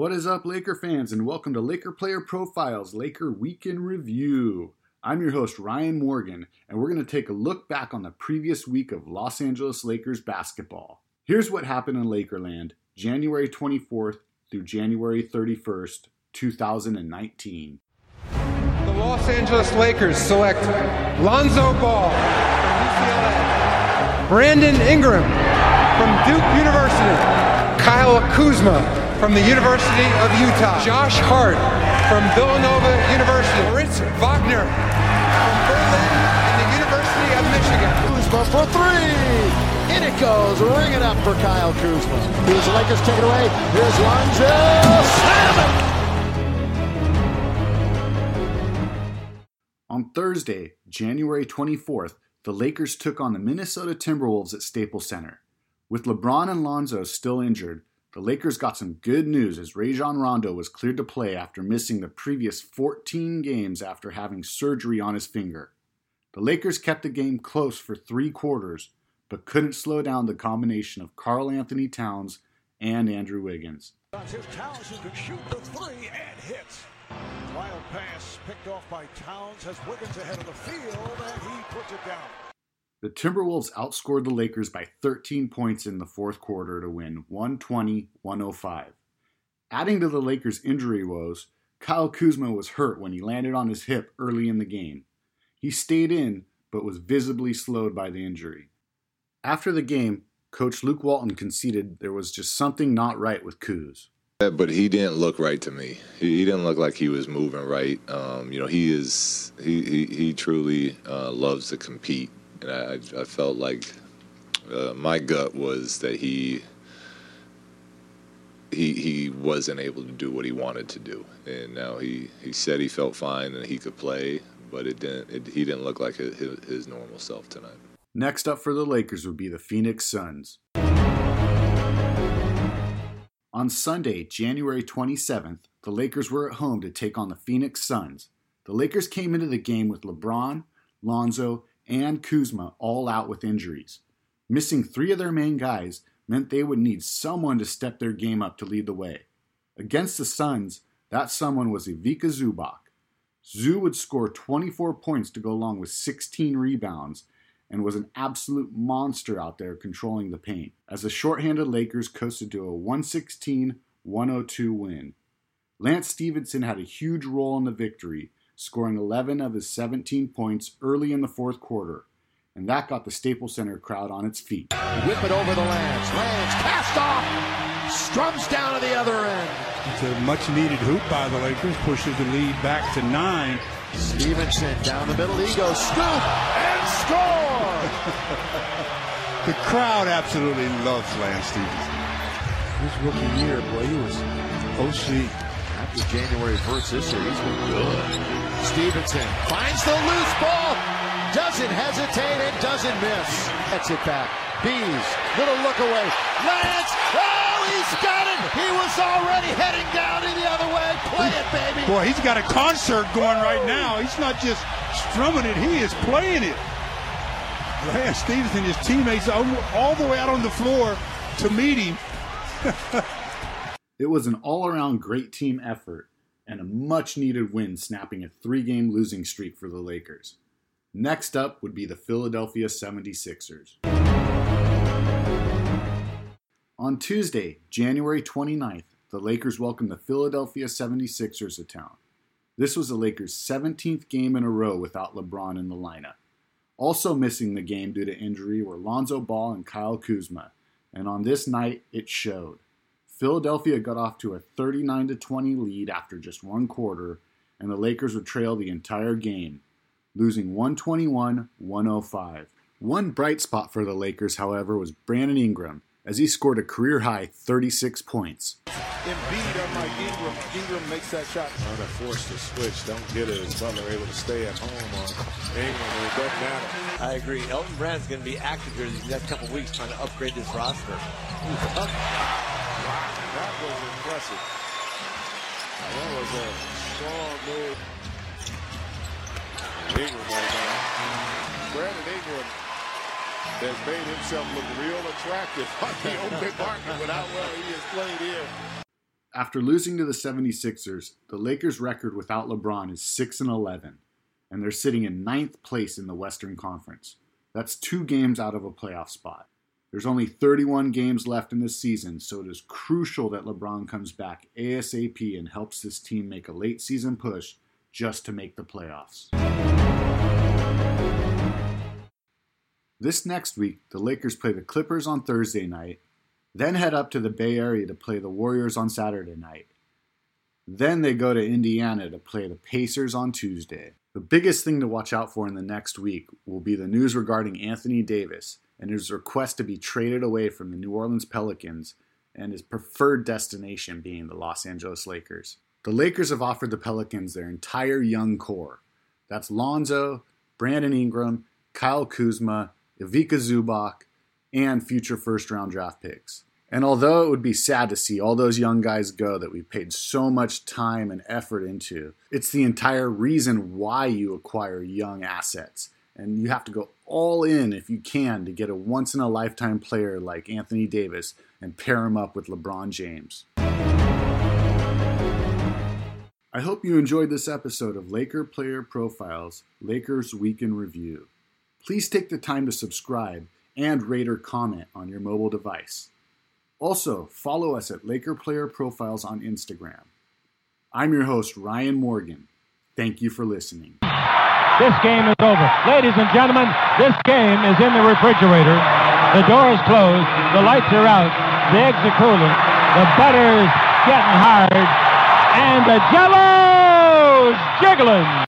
What is up, Laker fans, and welcome to Laker Player Profiles Laker Week in Review. I'm your host, Ryan Morgan, and we're going to take a look back on the previous week of Los Angeles Lakers basketball. Here's what happened in Lakerland January 24th through January 31st, 2019. The Los Angeles Lakers select Lonzo Ball from UCLA, Brandon Ingram from Duke University, Kyle Kuzma from the University of Utah, Josh Hart from Villanova University, Moritz Wagner from Berlin and the University of Michigan. Kuzma for three. In it goes. Ring it up for Kyle Kuzma. Here's the Lakers take it away. Here's Lonzo. Slam it. On Thursday, January 24th, the Lakers took on the Minnesota Timberwolves at Staples Center. With LeBron and Lonzo still injured, the Lakers got some good news as Rajon Rondo was cleared to play after missing the previous 14 games after having surgery on his finger. The Lakers kept the game close for three quarters, but couldn't slow down the combination of Karl Anthony Towns and Andrew Wiggins. Here's Towns who can shoot the three and hits. Wild pass picked off by Towns has Wiggins ahead of the field and he puts it down. The Timberwolves outscored the Lakers by 13 points in the fourth quarter to win 120 105. Adding to the Lakers' injury woes, Kyle Kuzma was hurt when he landed on his hip early in the game. He stayed in, but was visibly slowed by the injury. After the game, Coach Luke Walton conceded there was just something not right with Kuz. But he didn't look right to me. He, he didn't look like he was moving right. Um, you know, he is he he, he truly uh, loves to compete, and I, I felt like uh, my gut was that he he he wasn't able to do what he wanted to do, and now he, he said he felt fine and he could play, but it didn't. It, he didn't look like his, his normal self tonight. Next up for the Lakers would be the Phoenix Suns. On Sunday, January 27th, the Lakers were at home to take on the Phoenix Suns. The Lakers came into the game with LeBron, Lonzo, and Kuzma all out with injuries. Missing three of their main guys meant they would need someone to step their game up to lead the way. Against the Suns, that someone was Ivica Zubac. Zoo would score 24 points to go along with 16 rebounds and was an absolute monster out there controlling the paint, as the shorthanded Lakers coasted to a 116 102 win. Lance Stephenson had a huge role in the victory, scoring 11 of his 17 points early in the fourth quarter, and that got the Staples Center crowd on its feet. Whip it over the Lance. Lance cast off. Strums down to the other end. It's a much needed hoop by the Lakers, pushes the lead back to nine. Stephenson down the middle. He goes scoop and score. The crowd absolutely loves Lance Stephenson. His rookie year, boy, he was OC. After January 1st this year, he's been good. Stephenson finds the loose ball, doesn't hesitate and doesn't miss. Gets it back. Bees, little look away. Lance, oh, he's got it. He was already heading down in the other way. Play it, baby. Boy, he's got a concert going right now. He's not just strumming it, he is playing it. Lance Stephenson, his teammates, all the way out on the floor to meet him. It was an all around great team effort and a much needed win, snapping a three game losing streak for the Lakers. Next up would be the Philadelphia 76ers. On Tuesday, January 29th, the Lakers welcomed the Philadelphia 76ers to town. This was the Lakers' 17th game in a row without LeBron in the lineup. Also missing the game due to injury were Lonzo Ball and Kyle Kuzma, and on this night it showed. Philadelphia got off to a 39 to 20 lead after just one quarter, and the Lakers would trail the entire game, losing 121 105. One bright spot for the Lakers, however, was Brandon Ingram, as he scored a career high 36 points. Embiid, unlike Ingram, Ingram makes that shot. Trying to force the switch, don't get it as Butler able to stay at home on Ingram, it doesn't matter. I agree. Elton Brand's going to be active here these next couple weeks trying to upgrade this roster. Wow, that was impressive. That was a strong move. Ingram right now. Brandon Ingram has made himself look real attractive on the open market with how well he has played here. After losing to the 76ers, the Lakers' record without LeBron is 6 and 11, and they're sitting in ninth place in the Western Conference. That's two games out of a playoff spot. There's only 31 games left in this season, so it is crucial that LeBron comes back ASAP and helps this team make a late season push just to make the playoffs. This next week, the Lakers play the Clippers on Thursday night, then head up to the Bay Area to play the Warriors on Saturday night. Then they go to Indiana to play the Pacers on Tuesday. The biggest thing to watch out for in the next week will be the news regarding Anthony Davis and his request to be traded away from the New Orleans Pelicans and his preferred destination being the Los Angeles Lakers. The Lakers have offered the Pelicans their entire young core. That's Lonzo, Brandon Ingram, Kyle Kuzma, Ivica Zubac, and future first round draft picks. And although it would be sad to see all those young guys go that we've paid so much time and effort into, it's the entire reason why you acquire young assets. And you have to go all in if you can to get a once in a lifetime player like Anthony Davis and pair him up with LeBron James. I hope you enjoyed this episode of Laker Player Profiles Lakers Week in Review. Please take the time to subscribe and rate or comment on your mobile device. Also, follow us at Laker Player Profiles on Instagram. I'm your host, Ryan Morgan. Thank you for listening. This game is over. Ladies and gentlemen, this game is in the refrigerator. The door is closed. The lights are out. The eggs are cooling. The butter's getting hard. And the jello's jiggling.